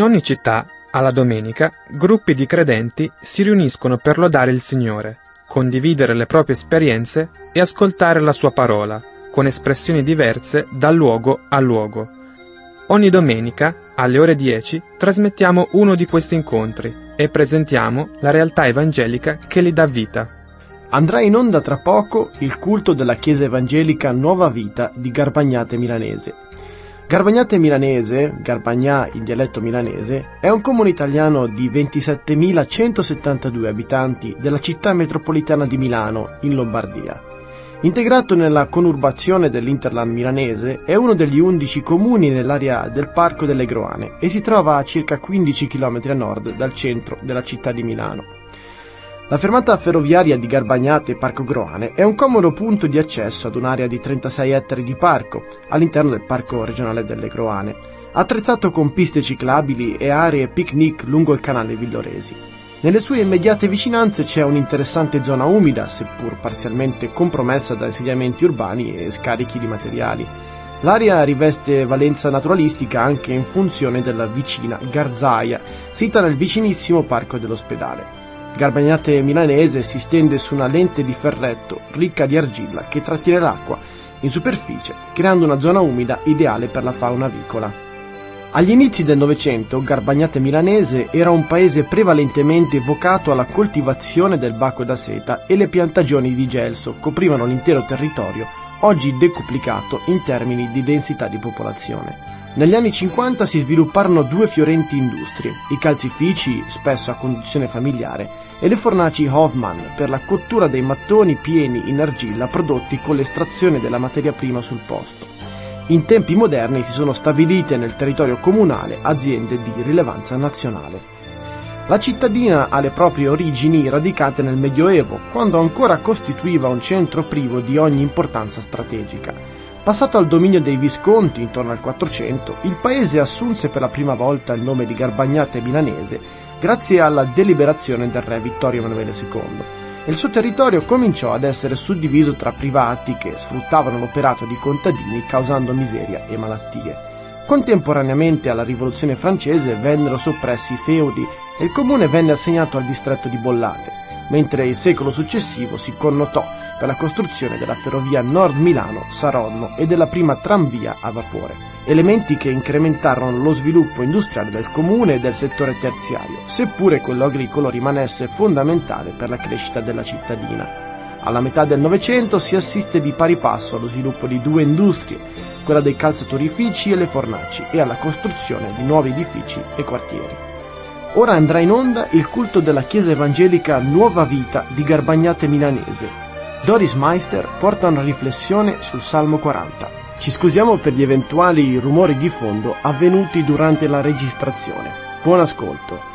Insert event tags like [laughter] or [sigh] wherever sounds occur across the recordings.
In ogni città, alla domenica, gruppi di credenti si riuniscono per lodare il Signore, condividere le proprie esperienze e ascoltare la sua parola, con espressioni diverse da luogo a luogo. Ogni domenica, alle ore 10, trasmettiamo uno di questi incontri e presentiamo la realtà evangelica che li dà vita. Andrà in onda tra poco il culto della Chiesa Evangelica Nuova Vita di Garbagnate Milanese. Garbagnate Milanese, Garbagnà in dialetto milanese, è un comune italiano di 27.172 abitanti della città metropolitana di Milano, in Lombardia. Integrato nella conurbazione dell'Interland milanese, è uno degli 11 comuni nell'area del Parco delle Groane e si trova a circa 15 km a nord dal centro della città di Milano. La fermata ferroviaria di Garbagnate Parco Groane è un comodo punto di accesso ad un'area di 36 ettari di parco all'interno del Parco regionale delle Groane, attrezzato con piste ciclabili e aree picnic lungo il canale Villoresi. Nelle sue immediate vicinanze c'è un'interessante zona umida, seppur parzialmente compromessa da insediamenti urbani e scarichi di materiali. L'area riveste valenza naturalistica anche in funzione della vicina Garzaia, sita nel vicinissimo parco dell'ospedale. Garbagnate milanese si stende su una lente di ferretto ricca di argilla che trattiene l'acqua in superficie, creando una zona umida ideale per la fauna avicola. Agli inizi del Novecento, Garbagnate milanese era un paese prevalentemente vocato alla coltivazione del bacco da seta e le piantagioni di gelso coprivano l'intero territorio, oggi decuplicato in termini di densità di popolazione. Negli anni 50 si svilupparono due fiorenti industrie, i calzifici, spesso a conduzione familiare, e le fornaci Hoffman per la cottura dei mattoni pieni in argilla prodotti con l'estrazione della materia prima sul posto. In tempi moderni si sono stabilite nel territorio comunale aziende di rilevanza nazionale. La cittadina ha le proprie origini radicate nel Medioevo, quando ancora costituiva un centro privo di ogni importanza strategica. Passato al dominio dei Visconti intorno al 400, il paese assunse per la prima volta il nome di Garbagnate Milanese grazie alla deliberazione del re Vittorio Emanuele II. Il suo territorio cominciò ad essere suddiviso tra privati che sfruttavano l'operato di contadini causando miseria e malattie. Contemporaneamente alla rivoluzione francese vennero soppressi i feudi e il comune venne assegnato al distretto di Bollate, mentre il secolo successivo si connotò per la costruzione della ferrovia Nord Milano-Saronno e della prima tranvia a vapore, elementi che incrementarono lo sviluppo industriale del comune e del settore terziario, seppure quello agricolo rimanesse fondamentale per la crescita della cittadina. Alla metà del Novecento si assiste di pari passo allo sviluppo di due industrie, quella dei calzatorifici e le fornaci, e alla costruzione di nuovi edifici e quartieri. Ora andrà in onda il culto della Chiesa Evangelica Nuova Vita di Garbagnate Milanese, Doris Meister porta una riflessione sul Salmo 40. Ci scusiamo per gli eventuali rumori di fondo avvenuti durante la registrazione. Buon ascolto.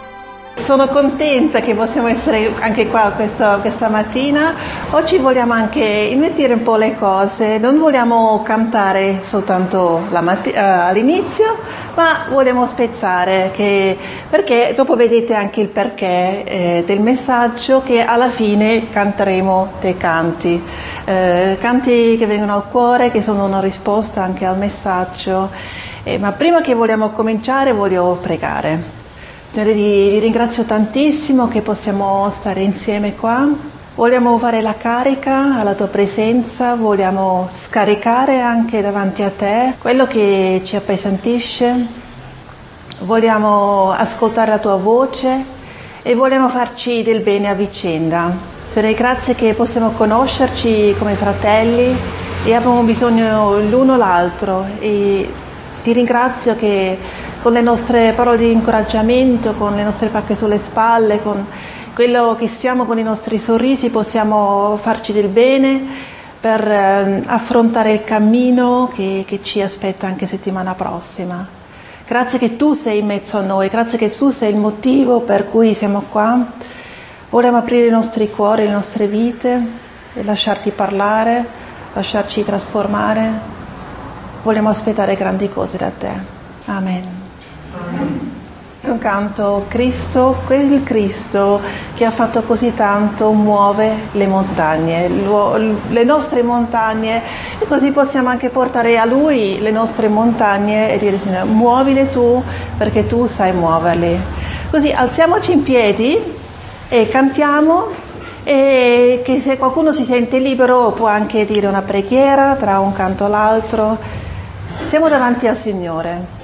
Sono contenta che possiamo essere anche qua questo, questa mattina. Oggi vogliamo anche invertire un po' le cose, non vogliamo cantare soltanto matti- uh, all'inizio, ma vogliamo spezzare, che, perché dopo vedete anche il perché eh, del messaggio che alla fine canteremo dei canti, eh, canti che vengono al cuore, che sono una risposta anche al messaggio. Eh, ma prima che vogliamo cominciare voglio pregare. Signore, ti ringrazio tantissimo che possiamo stare insieme qua. Vogliamo fare la carica alla tua presenza, vogliamo scaricare anche davanti a te quello che ci appesantisce, vogliamo ascoltare la tua voce e vogliamo farci del bene a vicenda. Signore, grazie che possiamo conoscerci come fratelli e abbiamo bisogno l'uno l'altro e ti ringrazio che con le nostre parole di incoraggiamento, con le nostre pacche sulle spalle, con quello che siamo, con i nostri sorrisi, possiamo farci del bene per eh, affrontare il cammino che, che ci aspetta anche settimana prossima. Grazie che tu sei in mezzo a noi, grazie che tu sei il motivo per cui siamo qua. Vogliamo aprire i nostri cuori, le nostre vite e lasciarti parlare, lasciarci trasformare. Vogliamo aspettare grandi cose da te. Amen. Un canto Cristo, quel Cristo che ha fatto così tanto muove le montagne, le nostre montagne e così possiamo anche portare a Lui le nostre montagne e dire Signore muovile tu perché tu sai muoverli. Così alziamoci in piedi e cantiamo e che se qualcuno si sente libero può anche dire una preghiera tra un canto e l'altro. Siamo davanti al Signore.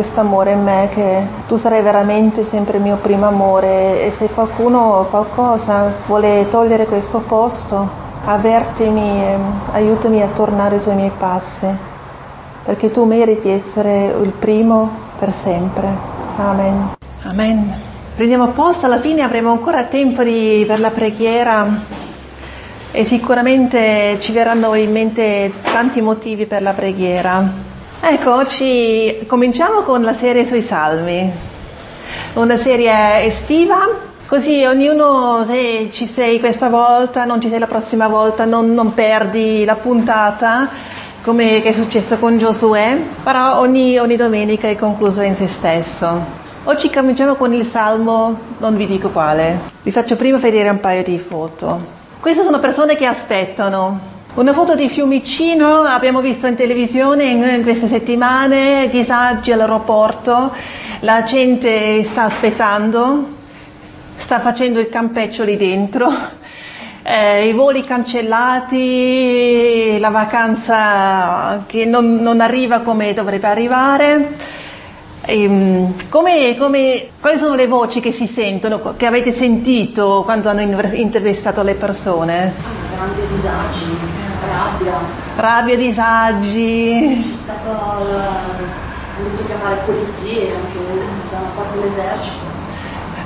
Questo amore in me, che tu sarai veramente sempre il mio primo amore e se qualcuno o qualcosa vuole togliere questo posto, avvertimi e aiutami a tornare sui miei passi, perché tu meriti essere il primo per sempre. Amen. Amen. Prendiamo posto, alla fine avremo ancora tempo di, per la preghiera e sicuramente ci verranno in mente tanti motivi per la preghiera. Ecco, oggi cominciamo con la serie sui salmi, una serie estiva Così ognuno, se ci sei questa volta, non ci sei la prossima volta, non, non perdi la puntata, come è successo con Giosuè, però ogni, ogni domenica è concluso in se stesso. Oggi cominciamo con il salmo, non vi dico quale, vi faccio prima vedere un paio di foto. Queste sono persone che aspettano. Una foto di Fiumicino, abbiamo visto in televisione in, queste settimane, disagi all'aeroporto, la gente sta aspettando, sta facendo il campeggio lì dentro, eh, i voli cancellati, la vacanza che non, non arriva come dovrebbe arrivare. Ehm, come, come, quali sono le voci che si sentono, che avete sentito quando hanno intervistato le persone? Grandi disagi, rabbia. Rabbia, disagi. C'è stato, hanno dovuto chiamare polizie anche da parte dell'esercito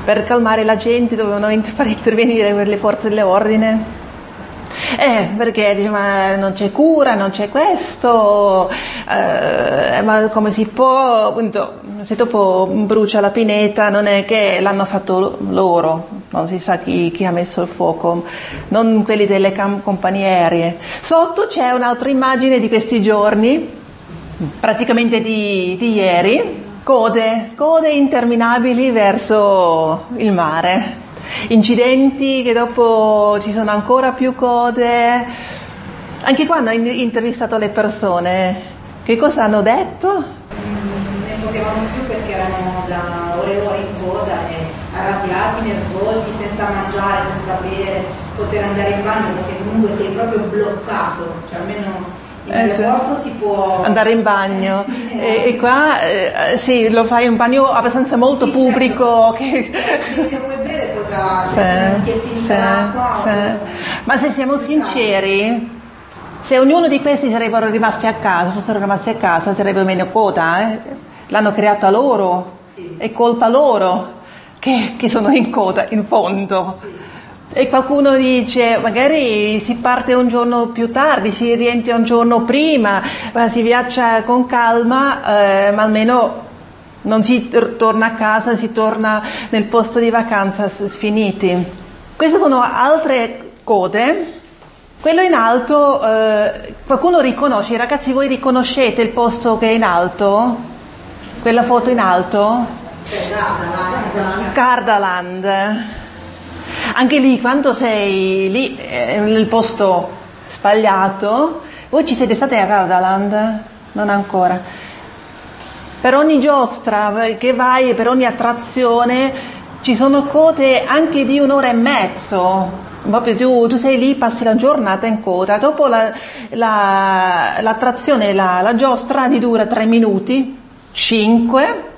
per calmare la gente dovevano far intervenire le forze dell'ordine. Eh, perché dice, ma non c'è cura, non c'è questo, eh, ma come si può, appunto, se dopo brucia la pineta non è che l'hanno fatto loro, non si sa chi, chi ha messo il fuoco, non quelli delle cam- compagnie aeree. Sotto c'è un'altra immagine di questi giorni, praticamente di, di ieri, Code, code interminabili verso il mare, incidenti che dopo ci sono ancora più code. Anche quando hai intervistato le persone, che cosa hanno detto? Ne potevano più perché erano da ore e ore in coda e arrabbiati, nervosi, senza mangiare, senza bere, poter andare in bagno perché comunque sei proprio bloccato, cioè almeno in eh, aeroporto si può andare in bagno e, e qua eh, sì, lo fai in un bagno abbastanza molto sì, certo. pubblico certo. che... se vuoi bere cosa [laughs] sì, anche sì, sì. ma se siamo sinceri se ognuno di questi sarebbero rimasti a casa fossero rimasti a casa sarebbe meno quota eh? L'hanno creata loro sì. è colpa loro che, che, sono in coda in fondo sì. E qualcuno dice, magari si parte un giorno più tardi, si rientra un giorno prima, si viaggia con calma, eh, ma almeno non si torna a casa, si torna nel posto di vacanza sfiniti. Queste sono altre code. Quello in alto, eh, qualcuno riconosce, ragazzi voi riconoscete il posto che è in alto? Quella foto in alto? Gardaland. Anche lì, quando sei lì eh, nel posto sbagliato, voi ci siete stati a Gardaland? Non ancora. Per ogni giostra che vai, per ogni attrazione, ci sono code anche di un'ora e mezzo. Proprio tu, tu sei lì, passi la giornata in coda, dopo la, la, l'attrazione, la, la giostra ti dura tre minuti, cinque,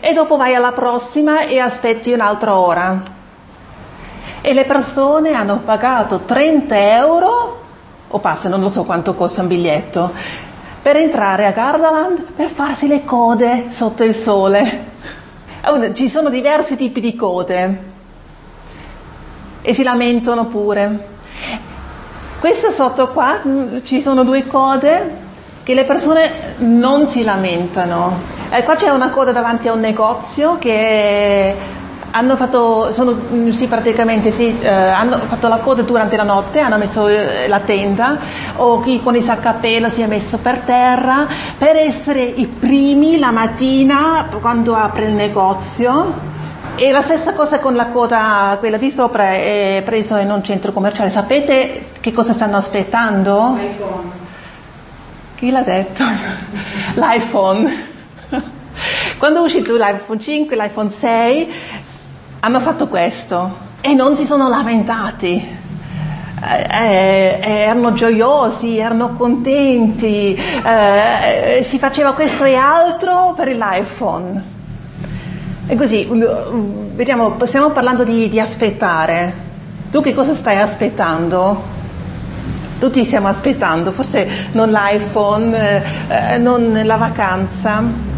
e dopo vai alla prossima e aspetti un'altra ora e le persone hanno pagato 30 euro, o passa, non lo so quanto costa un biglietto, per entrare a Gardaland per farsi le code sotto il sole. Ci sono diversi tipi di code e si lamentano pure. Questa sotto qua mm, ci sono due code che le persone non si lamentano. Eh, qua c'è una coda davanti a un negozio che hanno fatto, sono, mm, sì, praticamente sì, eh, hanno fatto la coda durante la notte, hanno messo eh, la tenda o chi con i sacca a pelo si è messo per terra per essere i primi la mattina quando apre il negozio. E la stessa cosa con la coda, quella di sopra, è preso in un centro commerciale. Sapete che cosa stanno aspettando? L'iPhone. Chi l'ha detto? [laughs] L'iPhone. Quando è uscito l'iPhone 5, l'iPhone 6, hanno fatto questo e non si sono lamentati. Eh, eh, erano gioiosi, erano contenti, eh, si faceva questo e altro per l'iPhone. E così, vediamo, stiamo parlando di, di aspettare. Tu che cosa stai aspettando? Tutti stiamo aspettando, forse non l'iPhone, eh, non la vacanza.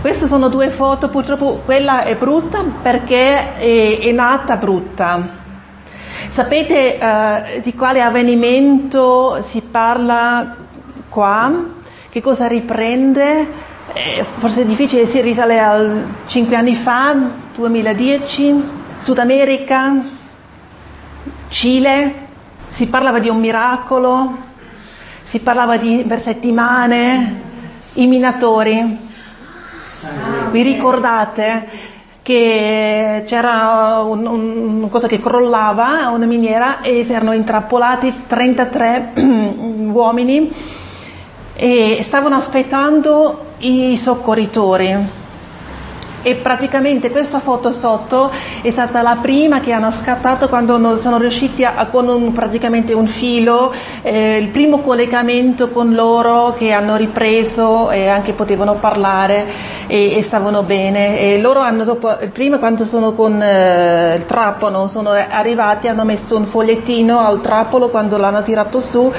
Queste sono due foto, purtroppo quella è brutta perché è, è nata brutta. Sapete uh, di quale avvenimento si parla qua? Che cosa riprende? Eh, forse è difficile, si risale a 5 anni fa, 2010, Sud America, Cile, si parlava di un miracolo, si parlava di per settimane, i minatori. Vi ricordate? che c'era una un cosa che crollava, una miniera, e si erano intrappolati 33 [clears throat] uomini e stavano aspettando i soccorritori e praticamente questa foto sotto è stata la prima che hanno scattato quando sono riusciti a, con un, praticamente un filo, eh, il primo collegamento con loro che hanno ripreso e anche potevano parlare e, e stavano bene. E loro hanno dopo, prima quando sono con eh, il trapano, sono arrivati, hanno messo un fogliettino al trapolo quando l'hanno tirato su,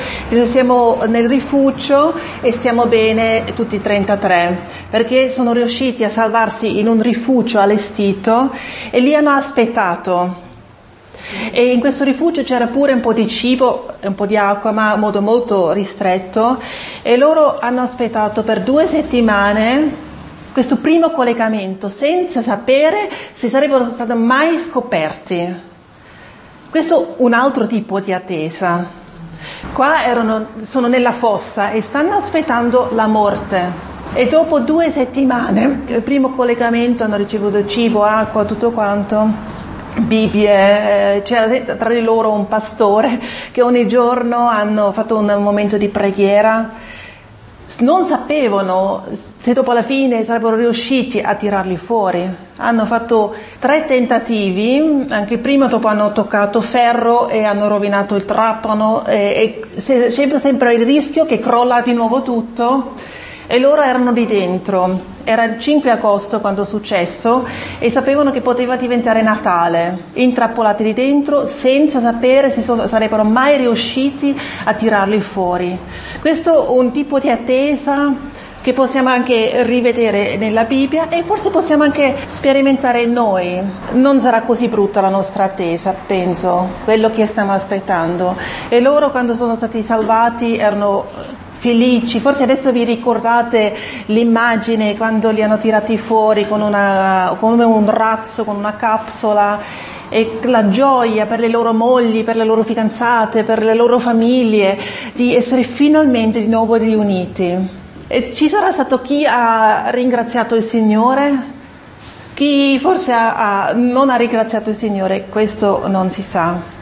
siamo nel rifugio e stiamo bene tutti 33 perché sono riusciti a salvarsi in un rifugio allestito e lì hanno aspettato. E in questo rifugio c'era pure un po' di cibo, un po' di acqua, ma in modo molto ristretto. E loro hanno aspettato per due settimane questo primo collegamento senza sapere se sarebbero stati mai scoperti. Questo è un altro tipo di attesa. Qua erano, sono nella fossa e stanno aspettando la morte. E dopo due settimane, il primo collegamento, hanno ricevuto cibo, acqua, tutto quanto, Bibbie, eh, c'era tra di loro un pastore che ogni giorno hanno fatto un momento di preghiera. Non sapevano se dopo la fine sarebbero riusciti a tirarli fuori. Hanno fatto tre tentativi, anche prima dopo hanno toccato ferro e hanno rovinato il trapano e, e c'è sempre il rischio che crolla di nuovo tutto e loro erano lì dentro. Era il 5 agosto quando è successo e sapevano che poteva diventare Natale, intrappolati lì dentro senza sapere se sono, sarebbero mai riusciti a tirarli fuori. Questo è un tipo di attesa che possiamo anche rivedere nella Bibbia e forse possiamo anche sperimentare noi. Non sarà così brutta la nostra attesa, penso, quello che stiamo aspettando. E loro quando sono stati salvati erano felici. Forse adesso vi ricordate l'immagine quando li hanno tirati fuori una, con un razzo, con una capsula e la gioia per le loro mogli, per le loro fidanzate, per le loro famiglie di essere finalmente di nuovo riuniti. E ci sarà stato chi ha ringraziato il Signore? Chi forse ha, ha, non ha ringraziato il Signore? Questo non si sa.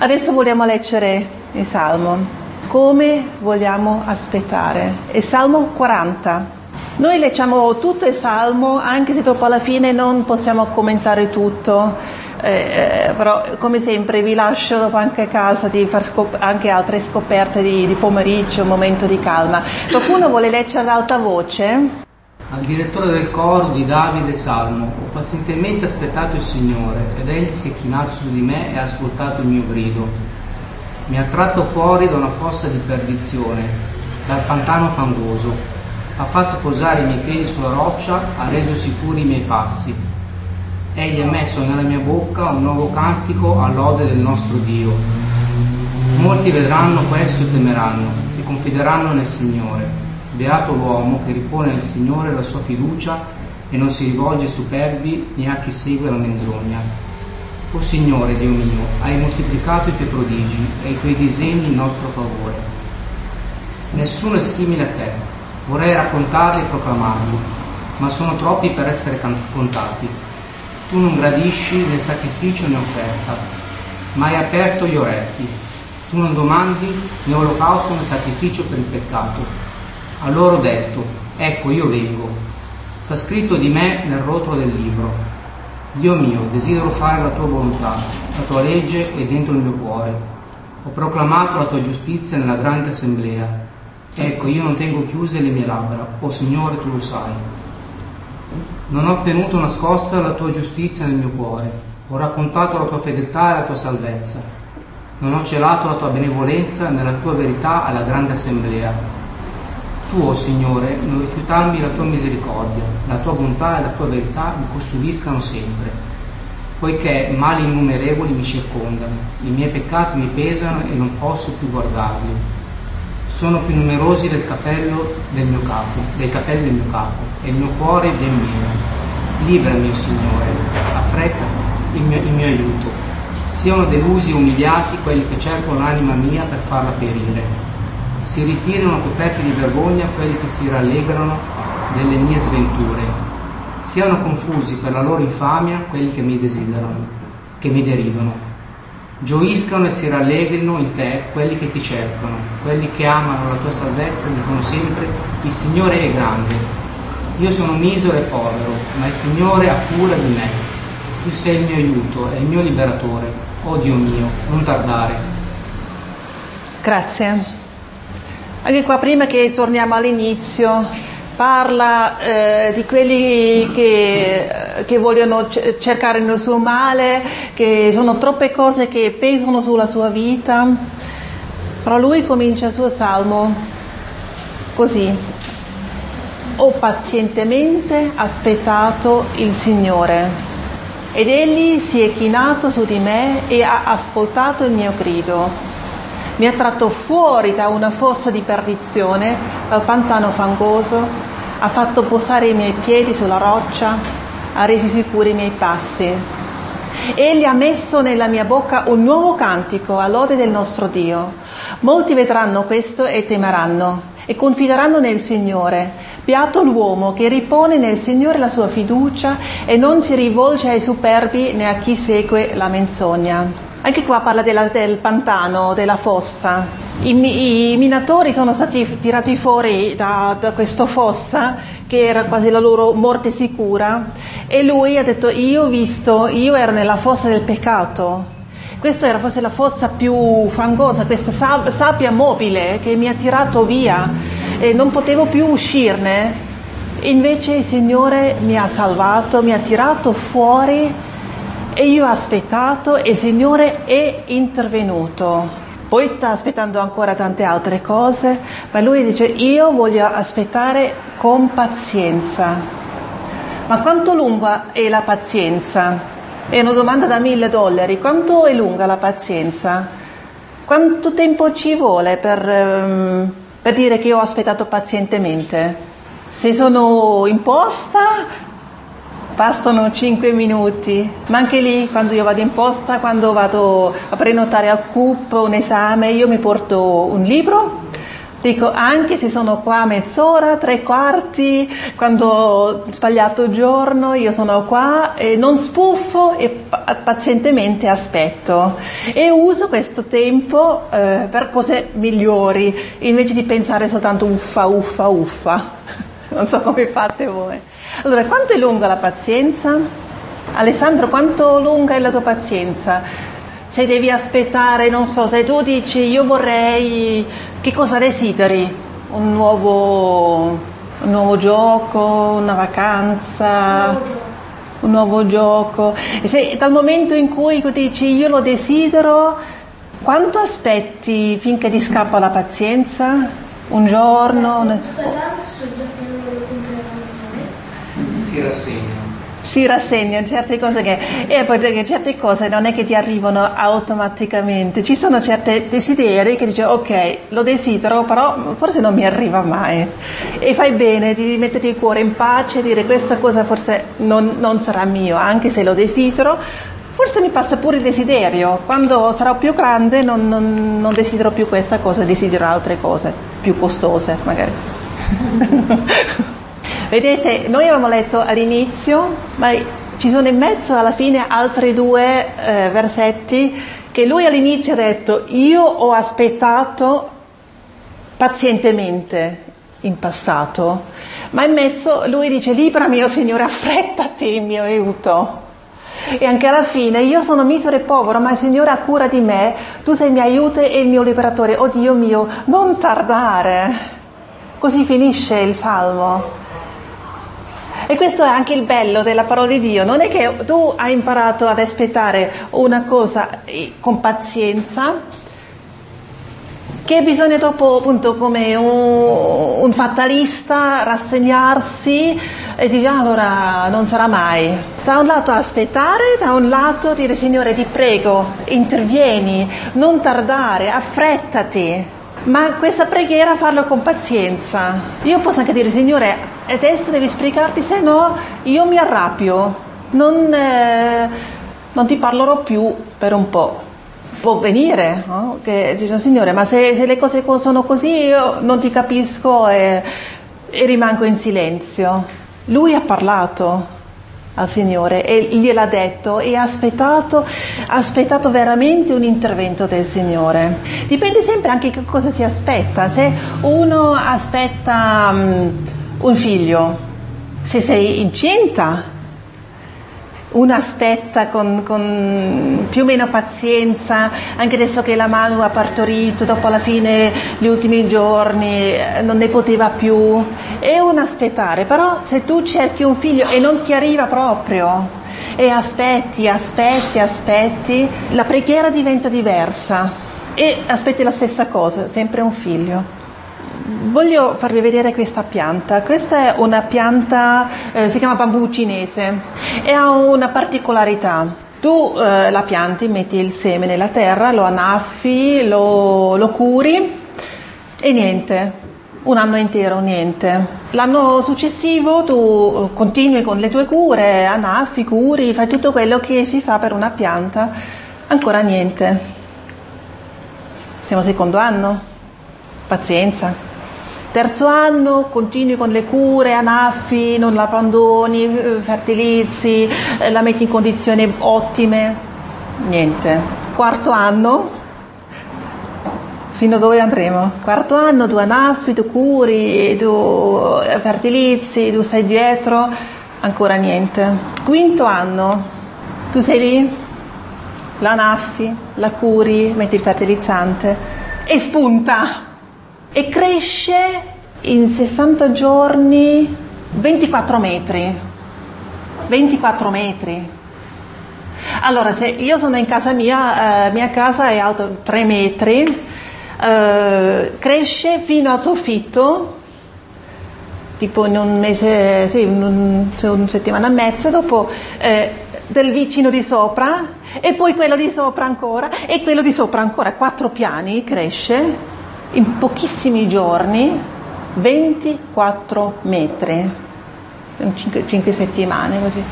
Adesso vogliamo leggere il Salmo come vogliamo aspettare. È Salmo 40. Noi leggiamo tutto il Salmo, anche se dopo alla fine non possiamo commentare tutto, eh, eh, però come sempre vi lascio dopo anche a casa di fare scop- anche altre scoperte di, di pomeriggio, un momento di calma. Qualcuno vuole leggere ad alta voce? Al direttore del coro di Davide Salmo, ho pazientemente aspettato il Signore ed egli si è chinato su di me e ha ascoltato il mio grido mi ha tratto fuori da una fossa di perdizione, dal pantano fangoso, ha fatto posare i miei piedi sulla roccia, ha reso sicuri i miei passi. Egli ha messo nella mia bocca un nuovo cantico all'ode del nostro Dio. Molti vedranno questo e temeranno e confideranno nel Signore. Beato l'uomo che ripone nel Signore la sua fiducia e non si rivolge ai superbi né a chi segue la menzogna. O Signore Dio mio, hai moltiplicato i tuoi prodigi e i tuoi disegni in nostro favore. Nessuno è simile a te. Vorrei raccontarli e proclamarli, ma sono troppi per essere contati. Tu non gradisci né sacrificio né offerta, ma hai aperto gli orecchi. Tu non domandi né olocausto né sacrificio per il peccato. Allora ho detto, ecco io vengo. Sta scritto di me nel rotolo del libro Dio mio, desidero fare la tua volontà, la tua legge è dentro il mio cuore. Ho proclamato la tua giustizia nella grande assemblea. Ecco, io non tengo chiuse le mie labbra, o oh, Signore, tu lo sai. Non ho tenuto nascosta la tua giustizia nel mio cuore. Ho raccontato la tua fedeltà e la tua salvezza. Non ho celato la tua benevolenza nella tua verità alla grande assemblea. Tu, oh Signore, non rifiutarmi la tua misericordia, la tua bontà e la tua verità mi custodiscano sempre, poiché mali innumerevoli mi circondano, i miei peccati mi pesano e non posso più guardarli. Sono più numerosi del capello del mio capo, dei capelli del mio capo, e il mio cuore vien meno. Librami, oh Signore, affretta il mio, il mio aiuto. Siano delusi e umiliati quelli che cercano l'anima mia per farla perire si ritirino coperti di vergogna quelli che si rallegrano delle mie sventure, siano confusi per la loro infamia quelli che mi desiderano, che mi deridono. Gioiscano e si rallegrino in te quelli che ti cercano, quelli che amano la tua salvezza dicono sempre il Signore è grande. Io sono misero e povero, ma il Signore ha cura di me. Tu sei il mio aiuto e il mio liberatore. Oh Dio mio, non tardare. Grazie. Anche qua prima che torniamo all'inizio parla eh, di quelli che, che, vogliono cercare il suo male, che sono troppe cose che pesano sulla sua vita, però lui comincia il suo salmo così. Ho pazientemente aspettato il Signore ed egli si è chinato su di me e ha ascoltato il mio grido mi ha tratto fuori da una fossa di perdizione, dal pantano fangoso, ha fatto posare i miei piedi sulla roccia, ha resi sicuri i miei passi. Egli ha messo nella mia bocca un nuovo cantico all'ode del nostro Dio. Molti vedranno questo e temeranno e confideranno nel Signore. Beato l'uomo che ripone nel Signore la sua fiducia e non si rivolge ai superbi né a chi segue la menzogna. Anche qua parla della, del pantano, della fossa. I, I, minatori sono stati tirati fuori da, da questa fossa che era quasi la loro morte sicura e lui ha detto io ho visto, io ero nella fossa del peccato. Questa era forse la fossa più fangosa, questa sabbia mobile che mi ha tirato via e non potevo più uscirne. Invece il Signore mi ha salvato, mi ha tirato fuori e io ho aspettato e il Signore è intervenuto. Poi sta aspettando ancora tante altre cose, ma lui dice io voglio aspettare con pazienza. Ma quanto lunga è la pazienza? È una domanda da mille dollari. Quanto è lunga la pazienza? Quanto tempo ci vuole per, um, per dire che io ho aspettato pazientemente? Se sono imposta bastano 5 minuti, ma anche lì quando io vado in posta, quando vado a prenotare al CUP un esame, io mi porto un libro, dico anche se sono qua mezz'ora, tre quarti, quando ho sbagliato giorno, io sono qua e non spuffo e pazientemente aspetto e uso questo tempo eh, per cose migliori invece di pensare soltanto uffa, uffa, uffa. [laughs] Non so come fate voi. Allora, quanto è lunga la pazienza? Alessandro, quanto lunga è la tua pazienza? Se devi aspettare, non so, se tu dici io vorrei, che cosa desideri? Un nuovo, un nuovo gioco, una vacanza? Un nuovo gioco. E se dal momento in cui tu dici io lo desidero, quanto aspetti finché ti scappa la pazienza? Un giorno? Un si rassegnano. Si rassegnano certe cose che, e poi perché certe cose non è che ti arrivano automaticamente, ci sono certi desideri che dici ok, lo desidero, però forse non mi arriva mai. E fai bene di metterti il cuore in pace e dire questa cosa forse non, non sarà mio, anche se lo desidero, forse mi passa pure il desiderio, quando sarò più grande non, non, non desidero più questa cosa, desidero altre cose più costose magari. [laughs] Vedete, noi avevamo letto all'inizio, ma ci sono in mezzo alla fine altri due eh, versetti che lui all'inizio ha detto io ho aspettato pazientemente in passato, ma in mezzo lui dice librami, oh Signore, affrettati il mio aiuto. E anche alla fine io sono misero e povero, ma il Signore ha cura di me, tu sei il mio aiuto e il mio liberatore. Oh Dio mio, non tardare. Così finisce il salmo. E questo è anche il bello della parola di Dio, non è che tu hai imparato ad aspettare una cosa con pazienza, che bisogna dopo appunto come un, un fatalista rassegnarsi e dire ah, allora non sarà mai. Da un lato aspettare, da un lato dire Signore ti prego, intervieni, non tardare, affrettati. Ma questa preghiera farlo con pazienza. Io posso anche dire Signore adesso devi spiegarti se no io mi arrabbio, non, eh, non ti parlerò più per un po' può venire, no? che dice Signore, ma se, se, le cose sono così io non ti capisco e, e rimango in silenzio. Lui ha parlato al Signore e gliel'ha detto e ha aspettato, aspettato veramente un intervento del Signore. Dipende sempre anche che cosa si aspetta. Se uno aspetta um, un figlio, se sei incinta, uno aspetta con, con, più o meno pazienza, anche adesso che la Manu ha partorito, dopo alla fine gli ultimi giorni eh, non ne poteva più, è un aspettare, però se tu cerchi un figlio e non ti arriva proprio e aspetti, aspetti, aspetti, la preghiera diventa diversa e aspetti la stessa cosa, sempre un figlio. Voglio farvi vedere questa pianta. Questa è una pianta, eh, si chiama bambù cinese e ha una particolarità. Tu eh, la pianti, metti il seme nella terra, lo annaffi, lo, lo curi e niente, un anno intero niente. L'anno successivo tu continui con le tue cure, annaffi, curi, fai tutto quello che si fa per una pianta, ancora niente. Siamo al secondo anno, pazienza. Terzo anno continui con le cure, anaffi, non la abbandoni, eh, fertilizzi, eh, la metti in condizioni ottime, niente. Quarto anno, fino a dove andremo? Quarto anno, tu anaffi, tu curi, tu eh, fertilizzi, tu sei dietro, ancora niente. Quinto anno, tu sei lì, la anaffi, la curi, metti il fertilizzante e spunta e cresce in 60 giorni 24 metri. 24 metri. Allora, se io sono in casa mia, eh, mia casa è alta 3 metri, eh, cresce fino al soffitto, tipo in un mese, sì, un, una settimana e mezza, dopo eh, del vicino di sopra, e poi quello di sopra ancora, e quello di sopra ancora, quattro piani cresce in pochissimi giorni 24 metri, 5, 5 settimane così.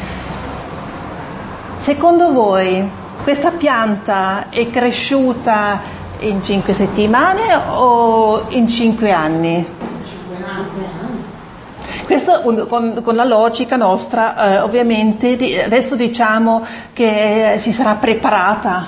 Secondo voi questa pianta è cresciuta in 5 settimane o in 5 anni? Questo con, con, la logica nostra, eh, ovviamente, di, adesso diciamo che si sarà preparata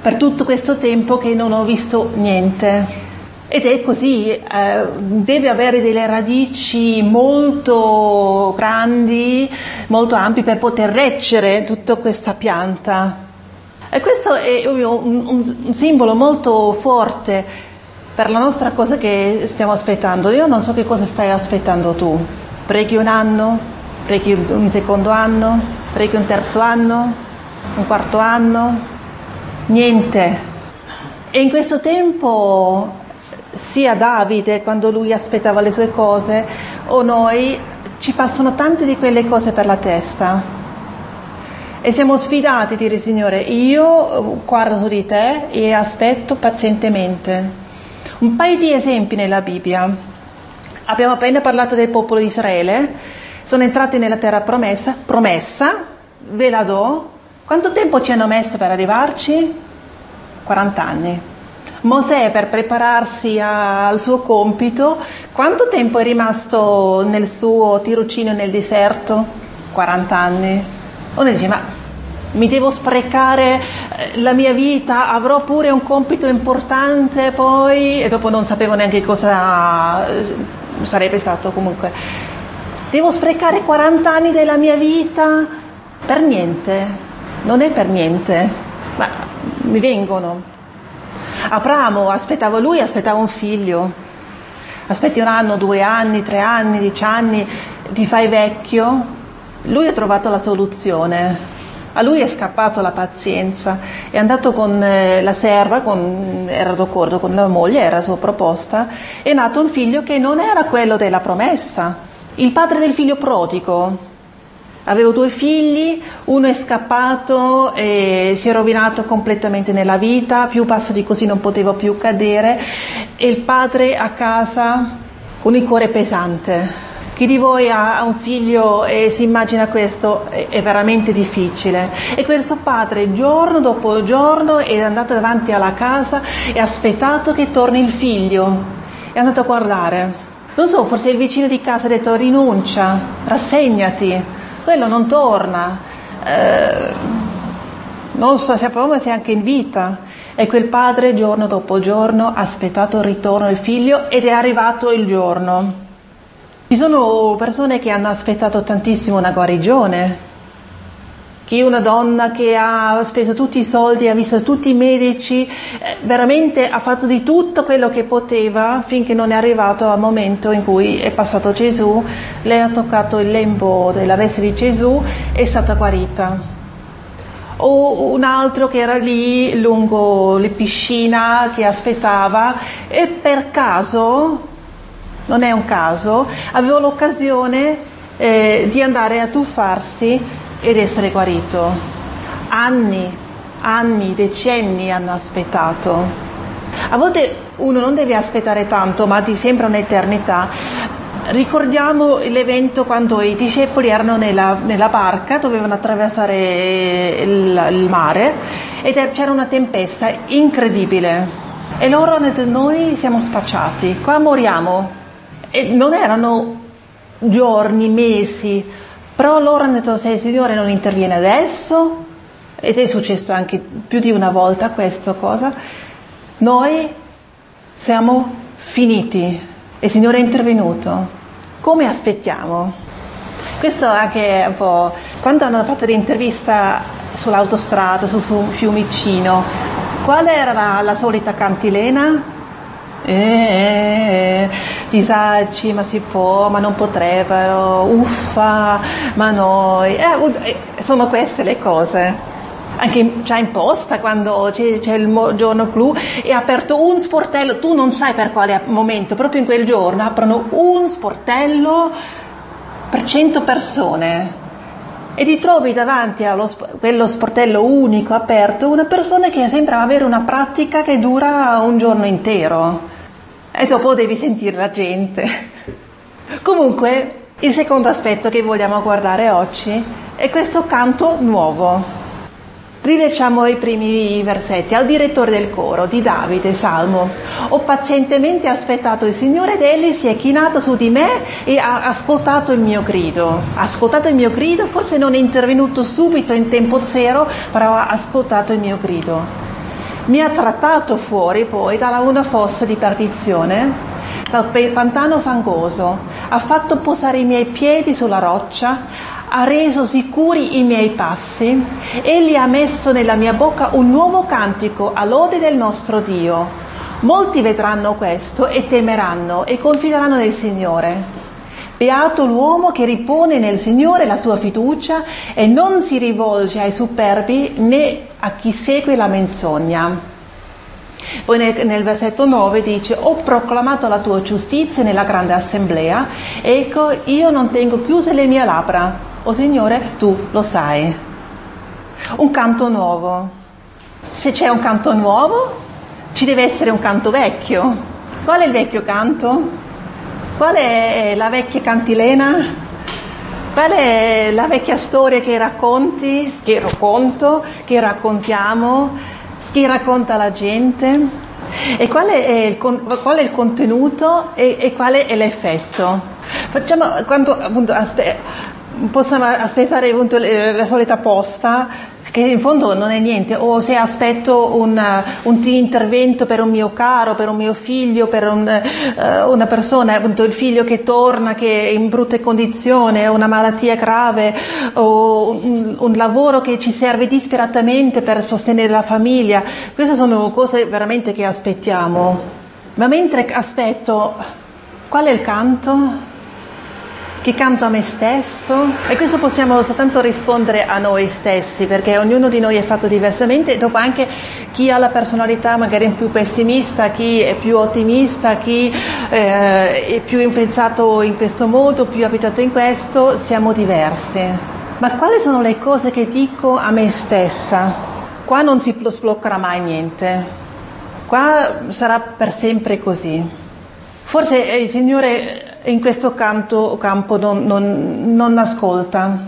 per tutto questo tempo che non ho visto niente. Ed è così, eh, deve avere delle radici molto grandi, molto ampie per poter reggere tutta questa pianta. E questo è un, un, un simbolo molto forte per la nostra cosa che stiamo aspettando. Io non so che cosa stai aspettando tu. Preghi un anno, preghi un secondo anno, preghi un terzo anno, un quarto anno, niente. E in questo tempo sia Davide quando lui aspettava le sue cose o noi ci passano tante di quelle cose per la testa e siamo sfidati a dire Signore io guardo su di te e aspetto pazientemente. Un paio di esempi nella Bibbia. Abbiamo appena parlato del popolo di Israele, sono entrati nella terra promessa, promessa, ve la do. Quanto tempo ci hanno messo per arrivarci? 40 anni. Mosè per prepararsi al suo compito, quanto tempo è rimasto nel suo tirocinio nel deserto? 40 anni. Uno dice, ma mi devo sprecare eh, la mia vita, avrò pure un compito importante poi, e dopo non sapevo neanche cosa eh, sarebbe stato comunque. Devo sprecare 40 anni della mia vita per niente, non è per niente, ma mi vengono. Abramo aspettava lui, aspettava un figlio. Aspetti un anno, due anni, tre anni, dieci anni, ti fai vecchio. Lui ha trovato la soluzione. A lui è scappato la pazienza, è andato con eh, la serva, con, era d'accordo con la moglie, era sua proposta, è nato un figlio che non era quello della promessa. Il padre del figlio prodigo, Avevo due figli, uno è scappato e si è rovinato completamente nella vita, più passo di così non potevo più cadere e il padre a casa con il cuore pesante. Chi di voi ha un figlio e si immagina questo è veramente difficile. E questo padre giorno dopo giorno è andato davanti alla casa e ha aspettato che torni il figlio. È andato a guardare. Non so, forse il vicino di casa ha detto rinuncia, rassegnati quello non torna, eh, non so, sappiamo se è anche in vita. E quel padre giorno dopo giorno ha aspettato il ritorno del figlio ed è arrivato il giorno. Ci sono persone che hanno aspettato tantissimo una guarigione, che una donna che ha speso tutti i soldi, ha visto tutti i medici, eh, veramente ha fatto di tutto quello che poteva finché non è arrivato al momento in cui è passato Gesù, lei ha toccato il lembo della veste di Gesù e è stata guarita. O un altro che era lì lungo le piscina che aspettava e per caso, non è un caso, aveva l'occasione eh, di andare a tuffarsi ed essere guarito. Anni, anni, decenni hanno aspettato. A volte uno non deve aspettare tanto, ma ti sembra un'eternità. Ricordiamo l'evento quando i discepoli erano nella, nella barca, dovevano attraversare il, il mare ed c'era una tempesta incredibile e loro hanno detto noi siamo spacciati, qua moriamo. E non erano giorni, mesi, però loro hanno detto se il Signore non interviene adesso, ed è successo anche più di una volta questa cosa, noi siamo finiti e il Signore è intervenuto. Come aspettiamo? Questo anche un po'... Quando hanno fatto l'intervista sull'autostrada, sul Fiumicino, qual era la, la solita cantilena? Eh, eh, eh, disagi, ma si può, ma non potrebbero, uffa, ma noi. Eh, eh, sono queste le cose. Anche già in posta, quando c'è, c'è il giorno clou, è aperto un sportello, tu non sai per quale momento, proprio in quel giorno aprono un sportello per 100 persone e ti trovi davanti a quello sportello unico aperto una persona che sembra avere una pratica che dura un giorno intero e dopo devi sentire la gente. Comunque, il secondo aspetto che vogliamo guardare oggi è questo canto nuovo. Rileggiamo i primi versetti. Al direttore del coro di Davide, Salmo. Ho pazientemente aspettato il Signore ed egli si è chinato su di me e ha ascoltato il mio grido. Ha ascoltato il mio grido, forse non è intervenuto subito in tempo zero, però ha ascoltato il mio grido mi ha trattato fuori poi da una fossa di perdizione, dal pantano fangoso, ha fatto posare i miei piedi sulla roccia, ha reso sicuri i miei passi, egli ha messo nella mia bocca un nuovo cantico a lode del nostro Dio. Molti vedranno questo e temeranno e confideranno nel Signore. Beato l'uomo che ripone nel Signore la sua fiducia e non si rivolge ai superbi né a chi segue la menzogna. Poi nel, nel, versetto 9 dice, ho proclamato la tua giustizia nella grande assemblea, ecco io non tengo chiuse le mie labbra, o Signore tu lo sai. Un canto nuovo. Se c'è un canto nuovo, ci deve essere un canto vecchio. Qual è il vecchio canto? Qual è la vecchia cantilena? Qual è la vecchia storia che racconti, che racconto, che raccontiamo, che racconta la gente? E qual è il, qual è il contenuto e, e, qual è l'effetto? Facciamo, quando, appunto, aspe, possiamo aspettare appunto, la solita posta che in fondo non è niente, o se aspetto una, un intervento per un mio caro, per un mio figlio, per un, uh, una persona, appunto il figlio che torna, che è in brutte condizioni, una malattia grave, o un, un lavoro che ci serve disperatamente per sostenere la famiglia, queste sono cose veramente che aspettiamo. Ma mentre aspetto, qual è il canto? Che canto a me stesso e questo possiamo soltanto rispondere a noi stessi perché ognuno di noi è fatto diversamente dopo anche chi ha la personalità magari più pessimista, chi è più ottimista, chi eh, è più influenzato in questo modo, più abituato in questo, siamo diversi. Ma quali sono le cose che dico a me stessa? Qua non si sbloccherà mai niente, qua sarà per sempre così. Forse il Signore in questo canto, campo non, non, non ascolta.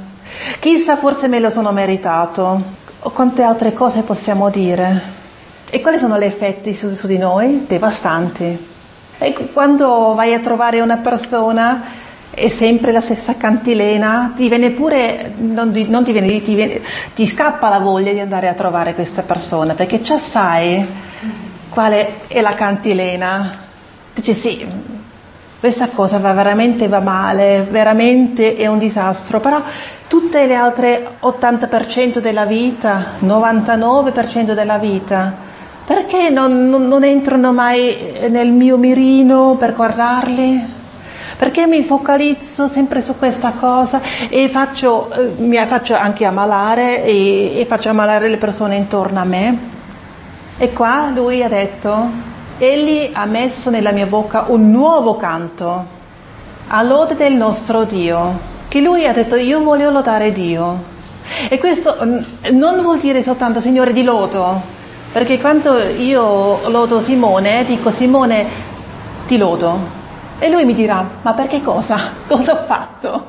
Chissà, forse me lo sono meritato. O quante altre cose possiamo dire? E quali sono gli effetti su, su di noi? Devastanti. E quando vai a trovare una persona è sempre la stessa cantilena, ti viene pure, non, non ti, viene, ti, viene, ti, scappa la voglia di andare a trovare questa persona perché già sai quale è la cantilena. Dici sì, questa cosa va veramente va male, veramente è un disastro, però tutte le altre 80% della vita, 99% della vita, perché non, non, non entrano mai nel mio mirino per guardarli? Perché mi focalizzo sempre su questa cosa e faccio, eh, mi faccio anche ammalare e, e faccio ammalare le persone intorno a me? E qua lui ha detto, Egli ha messo nella mia bocca un nuovo canto, a lode del nostro Dio, che lui ha detto io voglio lodare Dio. E questo non vuol dire soltanto Signore di lodo, perché quando io lodo Simone, dico Simone ti lodo. E lui mi dirà, ma perché cosa? [laughs] Cosa ho fatto?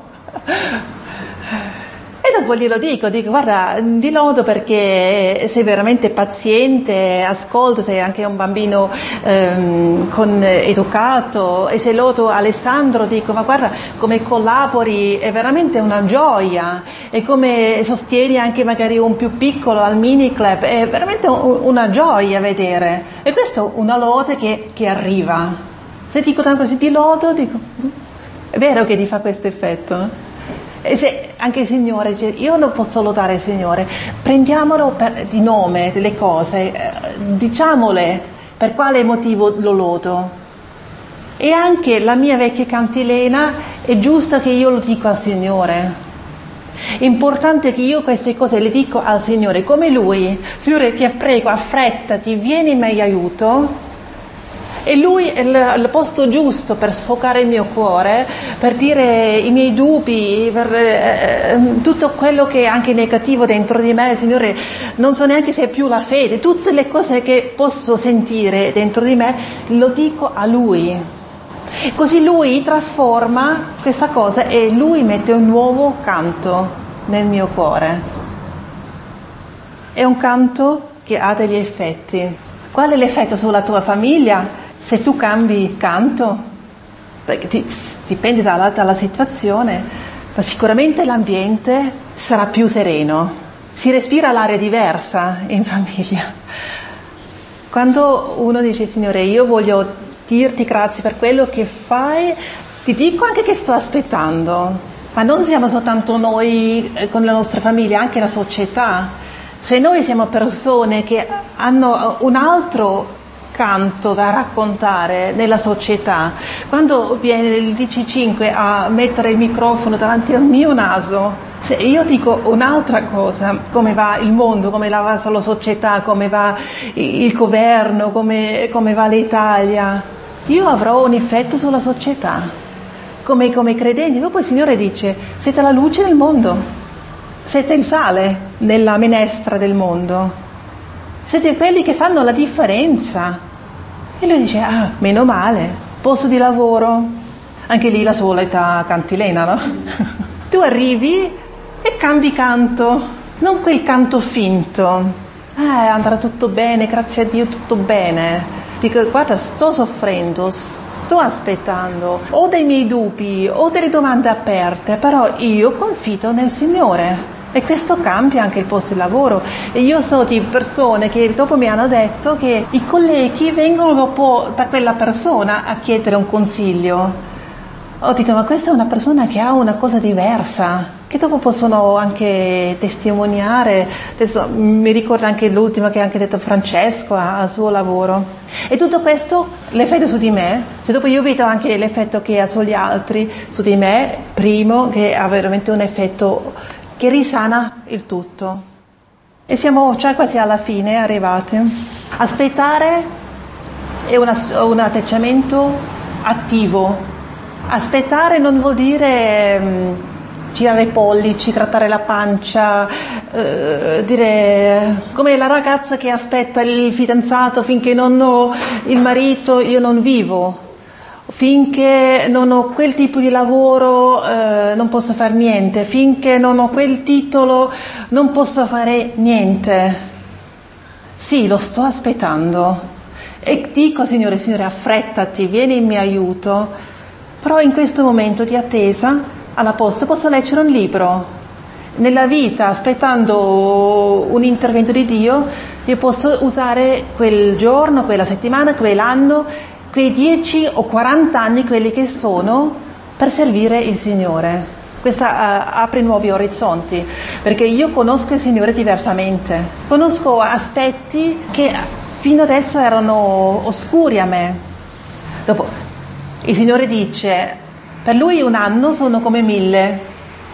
Dopo glielo dico, dico guarda, di lodo perché sei veramente paziente, ascolto, sei anche un bambino ehm, con, educato e se lodo Alessandro dico ma guarda come collabori è veramente una gioia e come sostieni anche magari un più piccolo al mini club è veramente una gioia vedere e questa è una lode che, che arriva. Se dico tanto così di lodo dico è vero che ti fa questo effetto? E se anche il Signore io non posso lodare il Signore, prendiamolo per, di nome delle cose, eh, diciamole per quale motivo lo lodo. E anche la mia vecchia cantilena è giusto che io lo dico al Signore. È importante che io queste cose le dico al Signore, come Lui. Signore, ti prego, affrettati, vieni in mio aiuto e lui è il, posto giusto per sfocare il mio cuore, per dire i miei dubbi, per eh, tutto quello che è anche negativo dentro di me, Signore, non so neanche se è più la fede, tutte le cose che posso sentire dentro di me, lo dico a lui. Così lui trasforma questa cosa e lui mette un nuovo canto nel mio cuore. È un canto che ha degli effetti. Qual è l'effetto sulla tua famiglia? Se tu cambi canto, perché ti, dipende dalla, dalla situazione, ma sicuramente l'ambiente sarà più sereno, si respira l'aria diversa in famiglia. Quando uno dice Signore, io voglio dirti grazie per quello che fai, ti dico anche che sto aspettando, ma non siamo soltanto noi eh, con la nostra famiglia, anche la società. Se noi siamo persone che hanno un altro canto da raccontare nella società. Quando viene il DC5 a mettere il microfono davanti al mio naso, se io dico un'altra cosa, come va il mondo, come va la società, come va il governo, come, come va l'Italia, io avrò un effetto sulla società. Come, come credenti, dopo il Signore dice, siete la luce del mondo, siete il sale nella minestra del mondo. Siete quelli che fanno la differenza. E lui dice, ah, meno male, posto di lavoro. Anche lì la solita cantilena, no? [laughs] tu arrivi e cambi canto, non quel canto finto. Eh, andrà tutto bene, grazie a Dio tutto bene. Dico, guarda, sto soffrendo, sto aspettando, ho dei miei dubbi, ho delle domande aperte, però io confido nel Signore. E questo cambia anche il posto di lavoro. E io so di persone che dopo mi hanno detto che i colleghi vengono dopo da quella persona a chiedere un consiglio. O dico, ma questa è una persona che ha una cosa diversa. che dopo possono anche testimoniare. Adesso mi ricordo anche l'ultima che ha anche detto Francesco al suo lavoro. E tutto questo, l'effetto su di me, se dopo io vedo anche l'effetto che ha sugli altri, su di me, primo, che ha veramente un effetto che risana il tutto. E siamo già quasi alla fine, arrivati. Aspettare è una, un atteggiamento attivo. Aspettare non vuol dire mm, girare i pollici, grattare la pancia, eh, dire come la ragazza che aspetta il fidanzato finché non ho il marito, io non vivo. Finché non ho quel tipo di lavoro eh, non posso fare niente, finché non ho quel titolo non posso fare niente. Sì, lo sto aspettando. E dico, Signore, Signore, affrettati, vieni in mio aiuto. Però in questo momento di attesa alla posta posso leggere un libro. Nella vita, aspettando un intervento di Dio, io posso usare quel giorno, quella settimana, quell'anno, quei 10 o 40 anni, quelli che sono, per servire il Signore. Questo uh, apre nuovi orizzonti, perché io conosco il Signore diversamente. Conosco aspetti che fino adesso erano oscuri a me. Dopo, il Signore dice, per lui un anno sono come mille,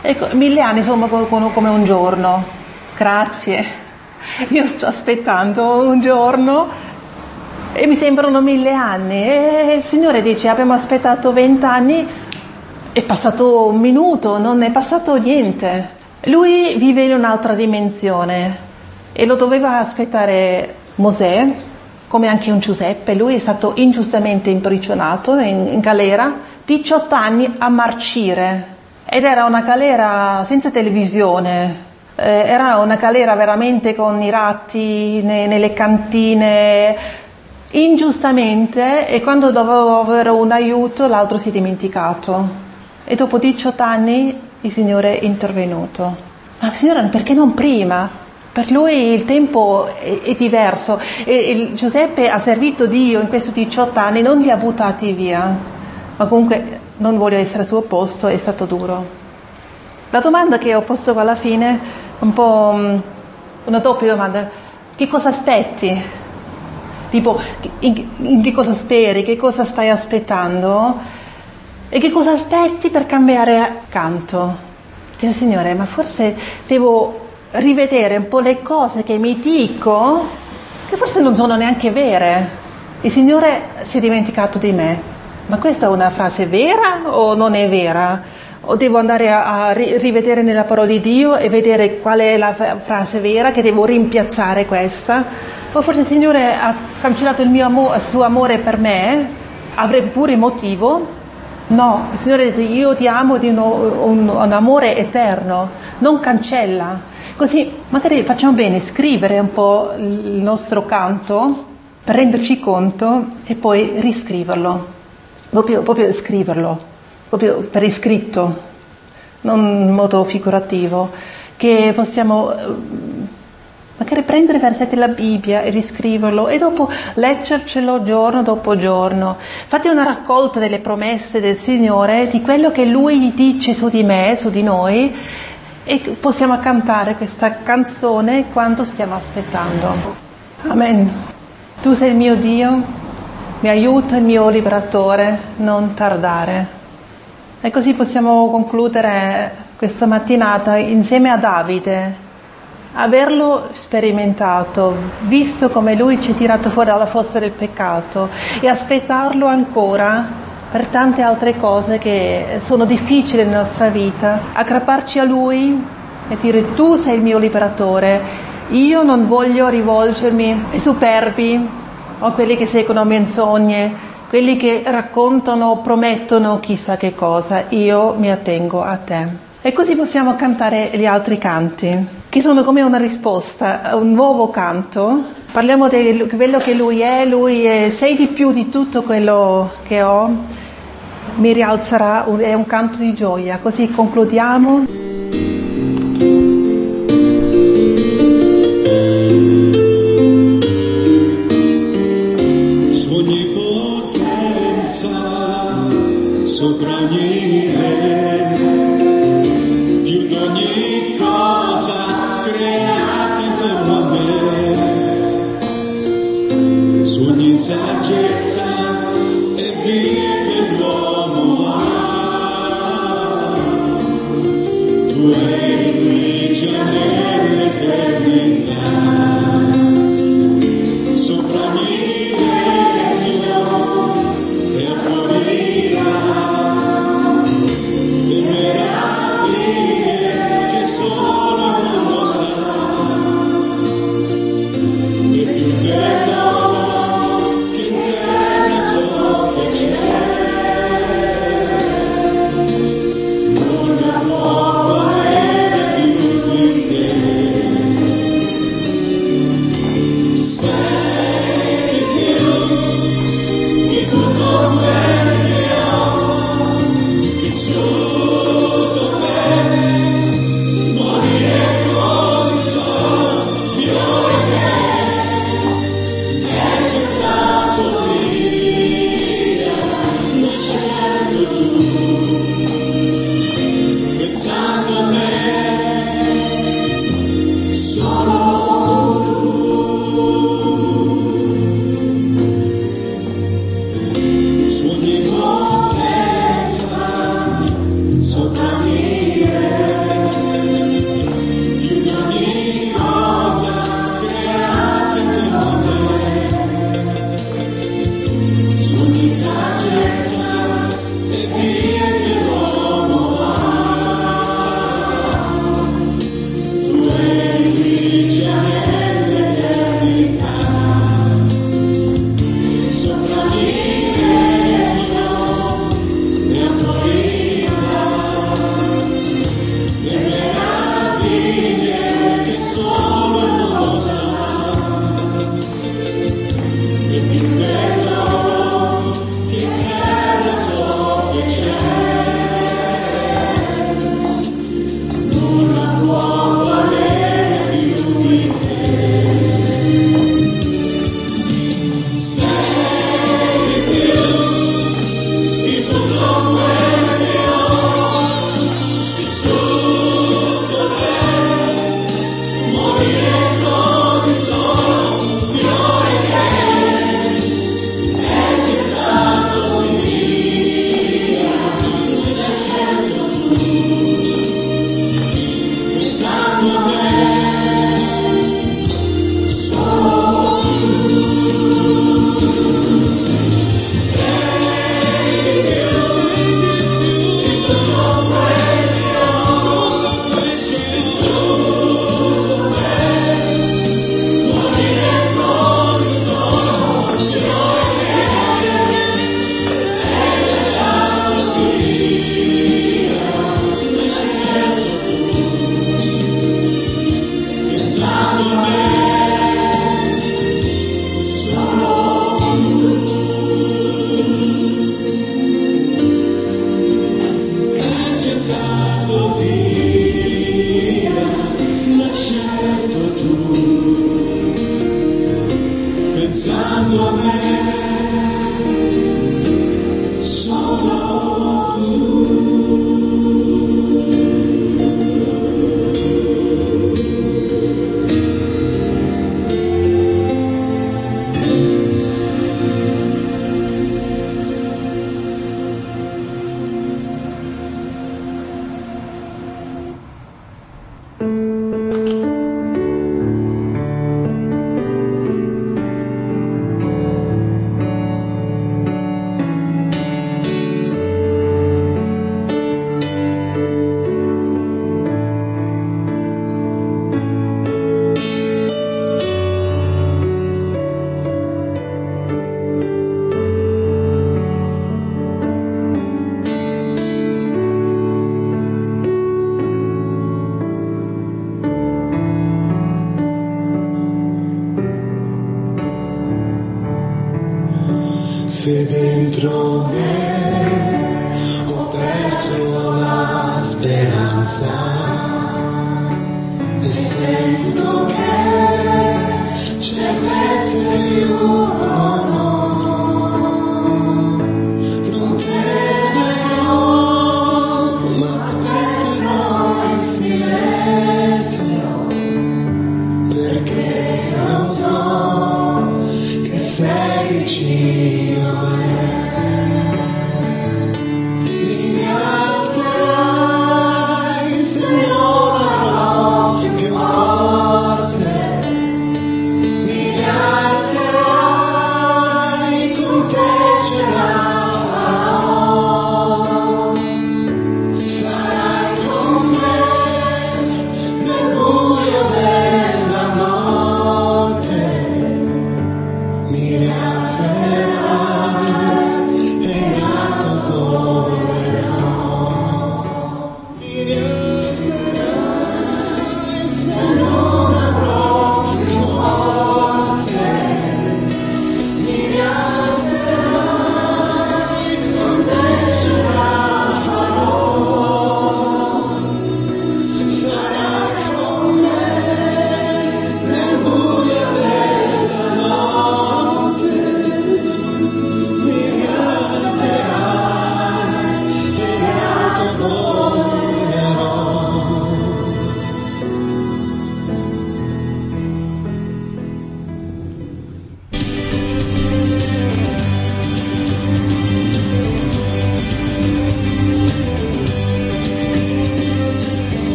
ecco, mille anni sono come un giorno. Grazie. Io sto aspettando un giorno e mi sembrano mille anni. E il Signore dice: Abbiamo aspettato vent'anni, è passato un minuto, non è passato niente. Lui vive in un'altra dimensione e lo doveva aspettare Mosè, come anche un Giuseppe. Lui è stato ingiustamente imprigionato in, in galera 18 anni a marcire ed era una galera senza televisione, eh, era una galera veramente con i ratti ne, nelle cantine, ingiustamente e quando dovevo avere un aiuto l'altro si è dimenticato e dopo 18 anni il Signore è intervenuto. Ma Signore perché non prima? Per lui il tempo è, è diverso e Giuseppe ha servito Dio in questi 18 anni, non li ha buttati via ma comunque non voglio essere al suo posto, è stato duro. La domanda che ho posto alla fine un po' mm, una doppia domanda. Che cosa aspetti? Tipo, in, che cosa speri? Che cosa stai aspettando? E che cosa aspetti per cambiare canto? Dire, Signore, ma forse devo rivedere un po' le cose che mi dico, che forse non sono neanche vere. Il Signore si è dimenticato di me ma questa è una frase vera o non è vera? O devo andare a, rivedere nella parola di Dio e vedere qual è la frase vera che devo rimpiazzare questa? O forse il Signore ha cancellato il, amore, il suo amore per me? Avrebbe pure motivo? No, il Signore ha detto io ti amo di uno, un, un amore eterno, non cancella. Così magari facciamo bene scrivere un po' il nostro canto per renderci conto e poi riscriverlo proprio, proprio scriverlo, proprio per iscritto, non in modo figurativo, che possiamo eh, magari prendere versetti della Bibbia e riscriverlo e dopo leggercelo giorno dopo giorno. Fate una raccolta delle promesse del Signore, di quello che Lui dice su di me, su di noi e possiamo cantare questa canzone quando stiamo aspettando. Amen. Tu sei il mio Dio, mi aiuta il mio liberatore, non tardare. E così possiamo concludere questa mattinata insieme a Davide, averlo sperimentato, visto come lui ci ha tirato fuori dalla fossa del peccato e aspettarlo ancora per tante altre cose che sono difficili nella nostra vita, aggrapparci a lui e dire tu sei il mio liberatore, io non voglio rivolgermi ai superbi, o quelli che seguono menzogne, quelli che raccontano promettono chissà che cosa, io mi attengo a te. E così possiamo cantare gli altri canti, che sono come una risposta un nuovo canto. Parliamo di quello che lui è, lui è, sei di più di tutto quello che ho, mi rialzerà, è un canto di gioia. Così concludiamo.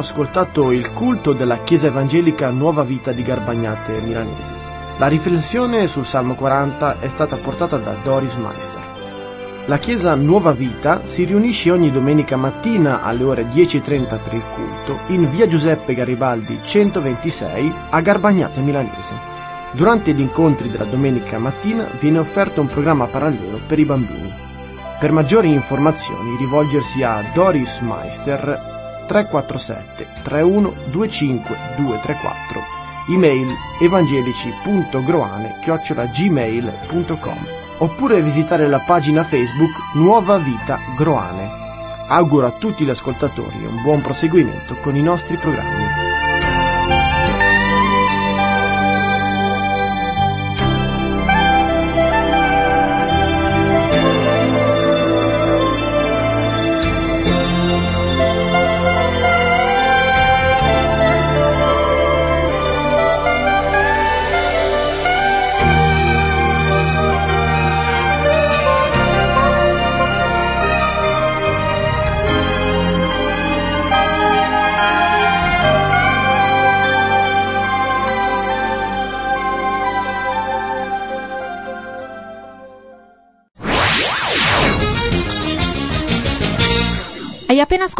Ascoltato il culto della Chiesa Evangelica Nuova Vita di Garbagnate Milanese. La riflessione sul Salmo 40 è stata portata da Doris Meister. La Chiesa Nuova Vita si riunisce ogni domenica mattina alle ore 10.30 per il culto in via Giuseppe Garibaldi 126 a Garbagnate Milanese. Durante gli incontri della domenica mattina viene offerto un programma parallelo per i bambini. Per maggiori informazioni rivolgersi a Doris Meister 347 31 25 234 email evangelici.groane-gmail.com oppure visitare la pagina Facebook Nuova Vita Groane. Auguro a tutti gli ascoltatori un buon proseguimento con i nostri programmi.